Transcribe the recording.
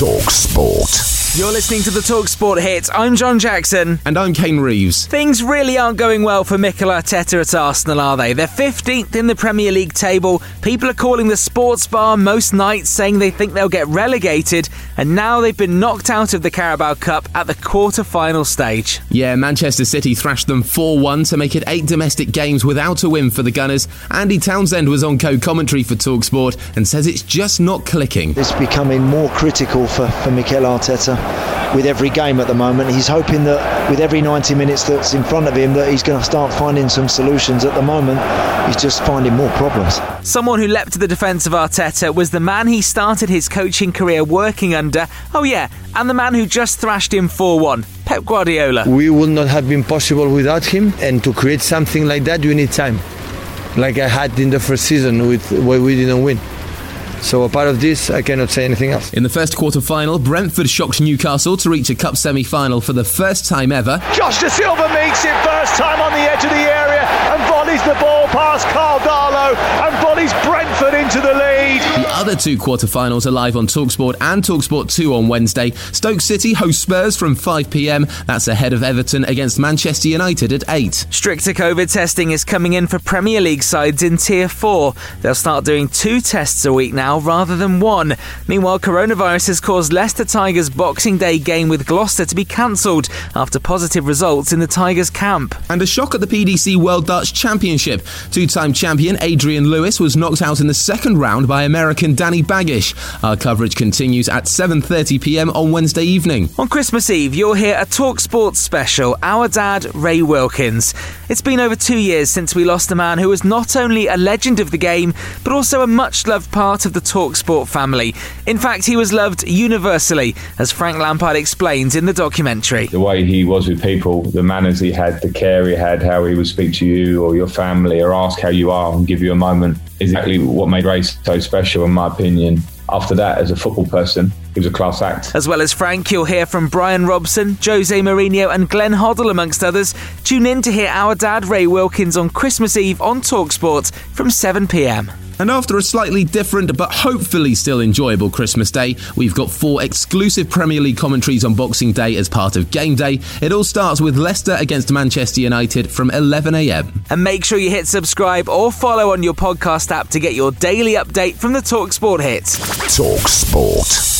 Talk Sport. You're listening to the Talk Sport hit. I'm John Jackson. And I'm Kane Reeves. Things really aren't going well for Mikel Arteta at Arsenal, are they? They're 15th in the Premier League table. People are calling the sports bar most nights, saying they think they'll get relegated, and now they've been knocked out of the Carabao Cup at the quarter-final stage. Yeah, Manchester City thrashed them 4-1 to make it eight domestic games without a win for the Gunners. Andy Townsend was on co-commentary for Talksport and says it's just not clicking. It's becoming more critical for, for Mikel Arteta with every game at the moment. He's hoping that with every 90 minutes that's in front of him that he's going to start finding some solutions. At the moment, he's just finding more problems. Someone who leapt to the defence of Arteta was the man he started his coaching career working under. Oh yeah, and the man who just thrashed him 4-1. Pep Guardiola. We would not have been possible without him, and to create something like that, you need time. Like I had in the first season with where we didn't win. So apart of this, I cannot say anything else. In the first quarter final, Brentford shocked Newcastle to reach a cup semi final for the first time ever. Josh Dasilva makes it first time on the edge of the area and volleys the ball other two quarter-finals are live on Talksport and Talksport 2 on Wednesday. Stoke City host Spurs from 5pm. That's ahead of Everton against Manchester United at 8. Stricter COVID testing is coming in for Premier League sides in Tier 4. They'll start doing two tests a week now rather than one. Meanwhile, coronavirus has caused Leicester Tigers Boxing Day game with Gloucester to be cancelled after positive results in the Tigers camp. And a shock at the PDC World Darts Championship. Two-time champion Adrian Lewis was knocked out in the second round by American Danny Baggish. Our coverage continues at 7:30 p.m. on Wednesday evening. On Christmas Eve, you'll hear a Talk Sports special, Our Dad, Ray Wilkins. It's been over two years since we lost a man who was not only a legend of the game, but also a much loved part of the Talk Sport family. In fact, he was loved universally, as Frank Lampard explains in the documentary. The way he was with people, the manners he had, the care he had, how he would speak to you or your family or ask how you are and give you a moment is exactly what made Ray so special, in my opinion. After that, as a football person, he was a class act. As well as Frank, you'll hear from Brian Robson, Jose Mourinho, and Glenn Hoddle, amongst others. Tune in to hear our dad, Ray Wilkins, on Christmas Eve on Talksport from 7 pm. And after a slightly different but hopefully still enjoyable Christmas Day, we've got four exclusive Premier League commentaries on Boxing Day as part of Game Day. It all starts with Leicester against Manchester United from 11am. And make sure you hit subscribe or follow on your podcast app to get your daily update from the Talk Sport hits. Talk Sport.